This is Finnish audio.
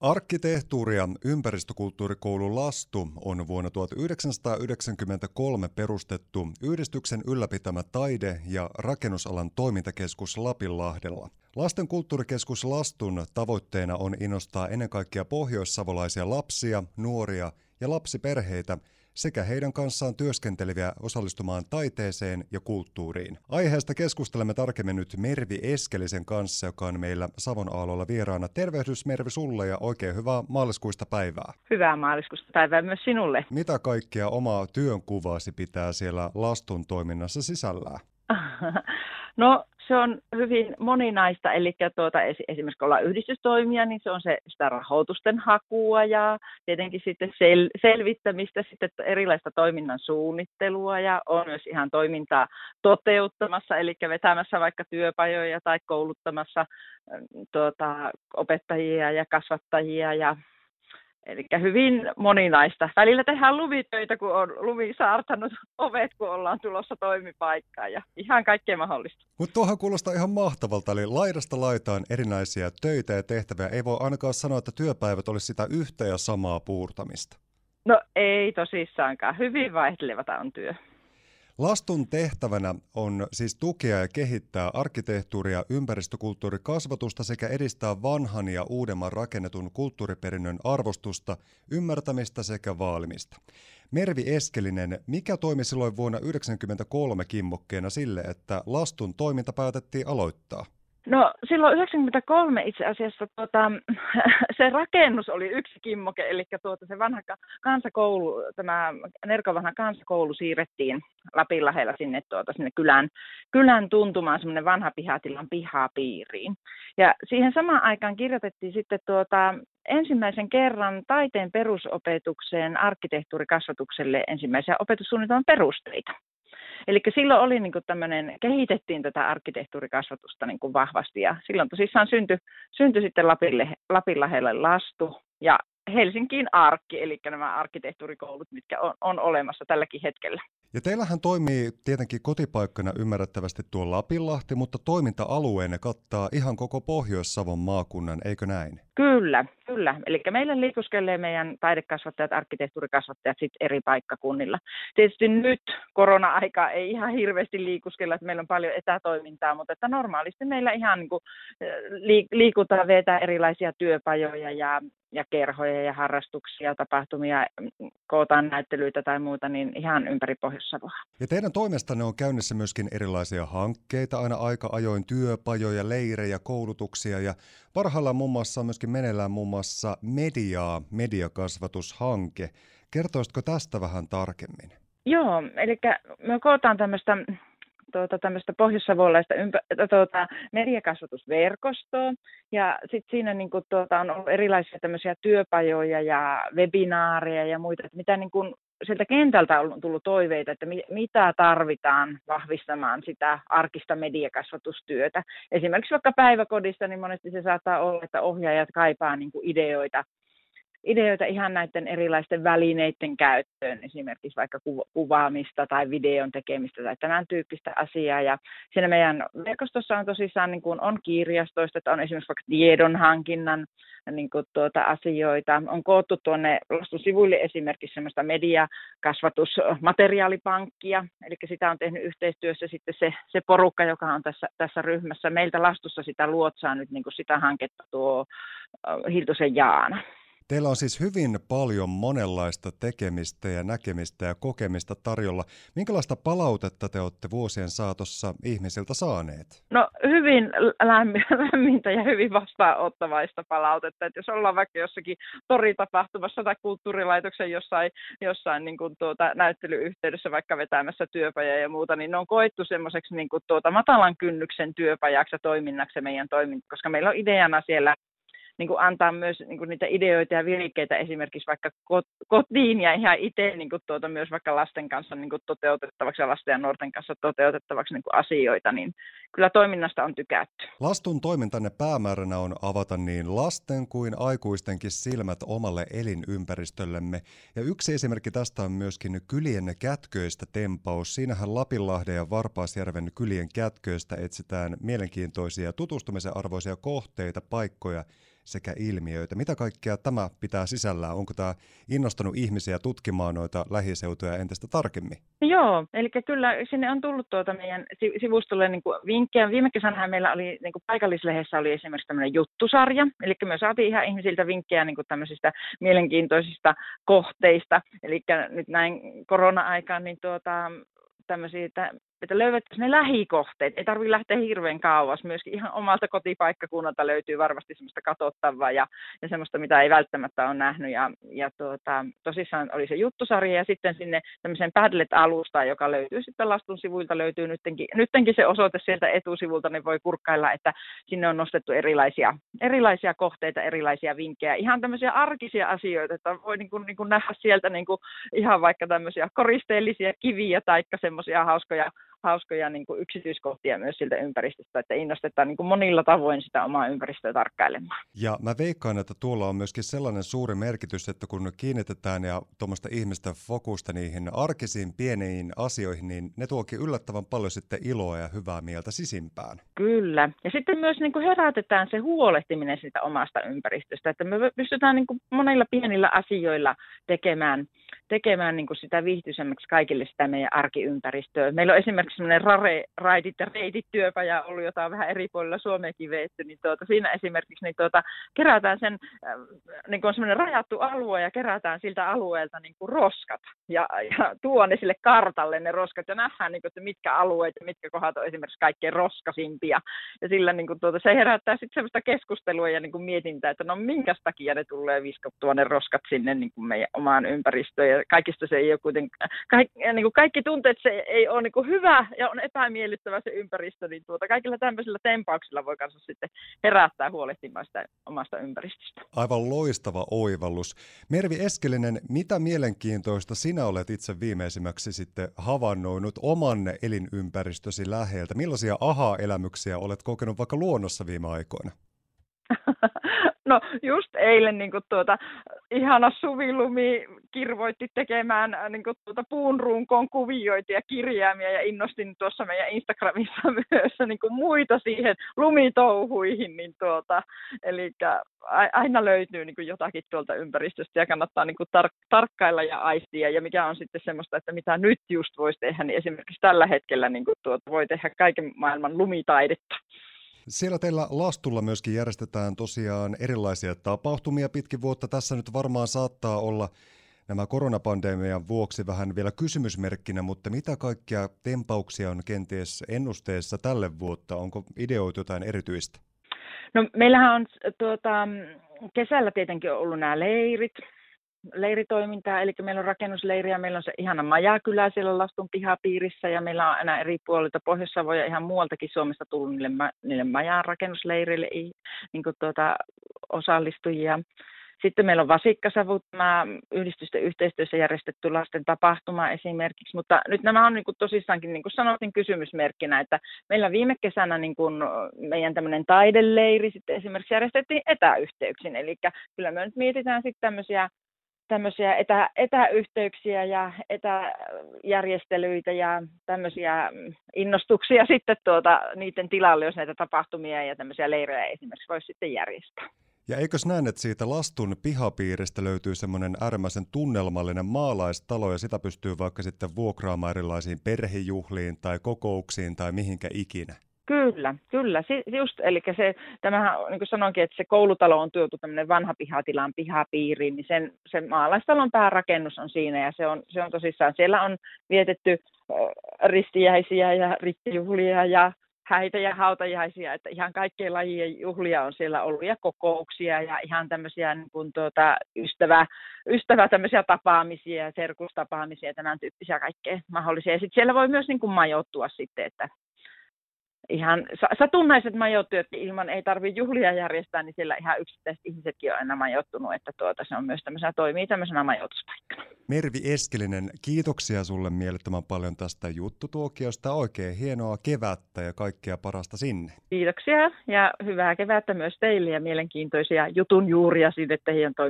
Arkkitehtuuri- ja ympäristökulttuurikoulu Lastu on vuonna 1993 perustettu yhdistyksen ylläpitämä taide- ja rakennusalan toimintakeskus Lapinlahdella. Lasten kulttuurikeskus Lastun tavoitteena on innostaa ennen kaikkea pohjoissavolaisia lapsia, nuoria ja lapsiperheitä – sekä heidän kanssaan työskenteleviä osallistumaan taiteeseen ja kulttuuriin. Aiheesta keskustelemme tarkemmin nyt Mervi Eskelisen kanssa, joka on meillä Savon Aallolla vieraana. Tervehdys Mervi sulle ja oikein hyvää maaliskuista päivää. Hyvää maaliskuista päivää myös sinulle. Mitä kaikkea omaa työnkuvasi pitää siellä lastun toiminnassa sisällään? No se on hyvin moninaista, eli tuota, esimerkiksi kun ollaan yhdistystoimia, niin se on se, sitä rahoitusten hakua ja tietenkin sitten sel, selvittämistä, sitten erilaista toiminnan suunnittelua ja on myös ihan toimintaa toteuttamassa, eli vetämässä vaikka työpajoja tai kouluttamassa tuota, opettajia ja kasvattajia ja Eli hyvin moninaista. Välillä tehdään luvitöitä, kun on lumi saartanut ovet, kun ollaan tulossa toimipaikkaan ja ihan kaikkea mahdollista. Mutta tuohan kuulostaa ihan mahtavalta, eli laidasta laitaan erinäisiä töitä ja tehtäviä. Ei voi ainakaan sanoa, että työpäivät olisi sitä yhtä ja samaa puurtamista. No ei tosissaankaan. Hyvin vaihtelevata on työ. Lastun tehtävänä on siis tukea ja kehittää arkkitehtuuria, ympäristökulttuurikasvatusta sekä edistää vanhan ja uudemman rakennetun kulttuuriperinnön arvostusta, ymmärtämistä sekä vaalimista. Mervi Eskelinen, mikä toimi silloin vuonna 1993 kimmokkeena sille, että Lastun toiminta päätettiin aloittaa? No silloin 93 itse asiassa tuota, se rakennus oli yksi kimmoke, eli tuota, se vanha kansakoulu, tämä Nerkon vanha kansakoulu siirrettiin Lapin lähellä sinne, tuota, sinne kylän, kylän tuntumaan semmoinen vanha pihatilan pihapiiriin. Ja siihen samaan aikaan kirjoitettiin sitten tuota, ensimmäisen kerran taiteen perusopetukseen arkkitehtuurikasvatukselle ensimmäisiä opetussuunnitelman perusteita. Eli silloin oli niin tämmöinen, kehitettiin tätä arkkitehtuurikasvatusta niin kuin vahvasti ja silloin tosissaan syntyi, syntyi sitten Lapille, Lapin lähelle lastu ja Helsinkiin arkki, eli nämä arkkitehtuurikoulut, mitkä on, on olemassa tälläkin hetkellä. Ja teillähän toimii tietenkin kotipaikkana ymmärrettävästi tuo Lapinlahti, mutta toiminta-alueenne kattaa ihan koko Pohjois-Savon maakunnan, eikö näin? Kyllä, kyllä. Eli meillä liikuskelee meidän taidekasvattajat, arkkitehtuurikasvattajat sitten eri paikkakunnilla. Tietysti nyt korona-aika ei ihan hirveästi liikuskella, että meillä on paljon etätoimintaa, mutta että normaalisti meillä ihan niin kuin liikutaan, vetää erilaisia työpajoja ja ja kerhoja ja harrastuksia, tapahtumia, kootaan näyttelyitä tai muuta, niin ihan ympäri pohjois Ja teidän toimestanne on käynnissä myöskin erilaisia hankkeita, aina aika ajoin työpajoja, leirejä, koulutuksia ja parhaillaan muun muassa on myöskin meneillään muun muassa mediaa, mediakasvatushanke. Kertoisitko tästä vähän tarkemmin? Joo, eli me kootaan tämmöistä tuota, tämmöistä pohjois-savolaista ympä, tuota, mediakasvatusverkostoa. Ja sitten siinä niin kuin, tuota, on ollut erilaisia tämmöisiä työpajoja ja webinaareja ja muita, että mitä niin kuin, sieltä kentältä on tullut toiveita, että mitä tarvitaan vahvistamaan sitä arkista mediakasvatustyötä. Esimerkiksi vaikka päiväkodissa, niin monesti se saattaa olla, että ohjaajat kaipaa niin kuin ideoita ideoita ihan näiden erilaisten välineiden käyttöön, esimerkiksi vaikka kuvaamista tai videon tekemistä tai tämän tyyppistä asiaa. Ja siinä meidän verkostossa on tosissaan niin kuin on kirjastoista, että on esimerkiksi vaikka tiedonhankinnan niin kuin tuota asioita. On koottu tuonne sivuille esimerkiksi semmoista mediakasvatusmateriaalipankkia, eli sitä on tehnyt yhteistyössä sitten se, se porukka, joka on tässä, tässä ryhmässä. Meiltä Lastussa sitä luotsaa nyt niin kuin sitä hanketta tuo Hiltusen Jaana. Teillä on siis hyvin paljon monenlaista tekemistä ja näkemistä ja kokemista tarjolla. Minkälaista palautetta te olette vuosien saatossa ihmisiltä saaneet? No hyvin lämmintä ja hyvin vastaanottavaista palautetta. Että jos ollaan vaikka jossakin toritapahtumassa tai kulttuurilaitoksen jossain, jossain niin kuin tuota, näyttelyyhteydessä vaikka vetämässä työpajaa ja muuta, niin ne on koettu semmoiseksi niin kuin tuota, matalan kynnyksen työpajaksi ja toiminnaksi meidän toiminta, koska meillä on ideana siellä niin kuin antaa myös niin kuin niitä ideoita ja virikkeitä esimerkiksi vaikka kotiin ja ihan itse niin kuin tuota, myös vaikka lasten kanssa niin kuin toteutettavaksi ja lasten ja nuorten kanssa toteutettavaksi niin kuin asioita, niin kyllä toiminnasta on tykätty. Lastun toimintanne päämääränä on avata niin lasten kuin aikuistenkin silmät omalle elinympäristöllemme. Ja yksi esimerkki tästä on myöskin kylienne kätköistä tempaus. Siinähän Lapinlahden ja Varpaasjärven kylien kätköistä etsitään mielenkiintoisia tutustumisen arvoisia kohteita, paikkoja sekä ilmiöitä. Mitä kaikkea tämä pitää sisällään? Onko tämä innostanut ihmisiä tutkimaan noita lähiseutuja entistä tarkemmin? Joo, eli kyllä sinne on tullut tuota meidän sivustolle niin vinkkejä. Viime kesänä meillä oli niin kuin paikallislehdessä oli esimerkiksi tämmöinen juttusarja, eli me saatiin ihan ihmisiltä vinkkejä niin kuin tämmöisistä mielenkiintoisista kohteista. Eli nyt näin korona-aikaan niin tuota, tämmöisiä että löydettäisiin ne lähikohteet. Ei tarvitse lähteä hirveän kauas. Myöskin ihan omalta kotipaikkakunnalta löytyy varmasti semmoista katsottavaa ja, ja semmoista, mitä ei välttämättä ole nähnyt. Ja, ja tuota, tosissaan oli se juttusarja ja sitten sinne tämmöisen Padlet-alustaan, joka löytyy sitten lastun sivuilta, löytyy nyttenkin, nyttenkin se osoite sieltä etusivulta, niin voi kurkkailla, että sinne on nostettu erilaisia, erilaisia kohteita, erilaisia vinkkejä, ihan tämmöisiä arkisia asioita, että voi niin kuin, niin kuin nähdä sieltä niin kuin ihan vaikka tämmöisiä koristeellisia kiviä tai semmoisia hauskoja hauskoja niin kuin yksityiskohtia myös siltä ympäristöstä, että innostetaan niin kuin monilla tavoin sitä omaa ympäristöä tarkkailemaan. Ja mä veikkaan, että tuolla on myöskin sellainen suuri merkitys, että kun kiinnitetään ja tuommoista ihmistä fokusta niihin arkisiin pieniin asioihin, niin ne tuokin yllättävän paljon sitten iloa ja hyvää mieltä sisimpään. Kyllä. Ja sitten myös niin kuin herätetään se huolehtiminen siitä omasta ympäristöstä, että me pystytään niin kuin monilla pienillä asioilla tekemään, tekemään niin kuin sitä viihtyisemmäksi kaikille sitä meidän arkiympäristöä. Meillä on esimerkiksi semmoinen rare, raidit ja reitit työpaja ollut, jota on vähän eri puolilla Suomeenkin veetty, niin tuota, siinä esimerkiksi niin tuota, kerätään sen, äh, niin kuin on rajattu alue ja kerätään siltä alueelta niin kuin roskat ja, ja tuo ne sille kartalle ne roskat ja nähdään, niin kuin, että mitkä alueet ja mitkä kohdat on esimerkiksi kaikkein roskasimpia ja sillä niin kuin, tuota, se herättää sitten semmoista keskustelua ja niin kuin mietintää, että no minkä takia ne tulee viskottua ne roskat sinne niin kuin meidän omaan ympäristöön kaikista se ei ole kuitenkaan, kaikki, niin kuin kaikki tunteet se ei ole niin kuin hyvä ja on epämiellyttävä se ympäristö, niin tuota, kaikilla tämmöisillä tempauksilla voi kanssa sitten herättää huolehtimaan sitä omasta ympäristöstä. Aivan loistava oivallus. Mervi Eskelinen, mitä mielenkiintoista sinä olet itse viimeisimmäksi sitten havainnoinut oman elinympäristösi läheltä? Millaisia aha-elämyksiä olet kokenut vaikka luonnossa viime aikoina? No just eilen niin kuin tuota, ihana Suvilumi kirvoitti tekemään äh, niin kuin tuota, puun runkoon kuvioita ja kirjaimia ja innostin tuossa meidän Instagramissa myös niin kuin muita siihen lumitouhuihin. Niin tuota, eli aina löytyy niin kuin jotakin tuolta ympäristöstä ja kannattaa niin kuin tar- tarkkailla ja aistia. Ja mikä on sitten semmoista, että mitä nyt just voisi tehdä, niin esimerkiksi tällä hetkellä niin kuin tuota, voi tehdä kaiken maailman lumitaidetta. Siellä teillä lastulla myöskin järjestetään tosiaan erilaisia tapahtumia pitkin vuotta. Tässä nyt varmaan saattaa olla nämä koronapandemian vuoksi vähän vielä kysymysmerkkinä, mutta mitä kaikkia tempauksia on kenties ennusteessa tälle vuotta? Onko ideoitu jotain erityistä? No meillähän on tuota, kesällä tietenkin ollut nämä leirit, leiritoimintaa, eli meillä on rakennusleiri ja meillä on se ihana majakylä siellä Lastun pihapiirissä ja meillä on aina eri puolilta Pohjois-Savoja ja ihan muualtakin Suomesta tullut niille, niille majan rakennusleirille niin tuota, osallistujia. Sitten meillä on Vasikkasavu, tämä yhdistysten yhteistyössä järjestetty lasten tapahtuma esimerkiksi, mutta nyt nämä on niin kuin tosissaankin, niin kuin sanotin, kysymysmerkkinä, että meillä viime kesänä niin kuin meidän tämmöinen taideleiri sitten esimerkiksi järjestettiin etäyhteyksin, eli kyllä me nyt mietitään sitten tämmöisiä tämmöisiä etä, etäyhteyksiä ja etäjärjestelyitä ja tämmöisiä innostuksia sitten tuota, niiden tilalle, jos näitä tapahtumia ja tämmöisiä leirejä esimerkiksi voisi sitten järjestää. Ja eikös näin, että siitä lastun pihapiiristä löytyy semmoinen äärimmäisen tunnelmallinen maalaistalo ja sitä pystyy vaikka sitten vuokraamaan erilaisiin perhejuhliin tai kokouksiin tai mihinkä ikinä? Kyllä, kyllä. Si, just, eli se, tämähän, niin kuin sanoinkin, että se koulutalo on tuotu tämmöinen vanha pihatilan pihapiiriin, niin sen, sen maalaistalon päärakennus on siinä ja se on, se on tosissaan, siellä on vietetty ristijäisiä ja rittijuhlia ja häitä ja hautajaisia, että ihan kaikkien lajien juhlia on siellä ollut ja kokouksia ja ihan tämmöisiä niin kuin tuota, ystävä, ystävä tämmöisiä tapaamisia ja serkustapaamisia ja tämän tyyppisiä kaikkea mahdollisia. Ja sitten siellä voi myös niin kuin majoittua sitten, että ihan satunnaiset majoittujat ilman, ei tarvitse juhlia järjestää, niin siellä ihan yksittäiset ihmisetkin on aina majoittunut, että tuota, se on myös tämmöisenä, toimii tämmöisenä majoituspaikkana. Mervi Eskelinen, kiitoksia sulle mielettömän paljon tästä juttutuokiosta. Oikein hienoa kevättä ja kaikkea parasta sinne. Kiitoksia ja hyvää kevättä myös teille ja mielenkiintoisia jutun juuria siitä, että heidän toimii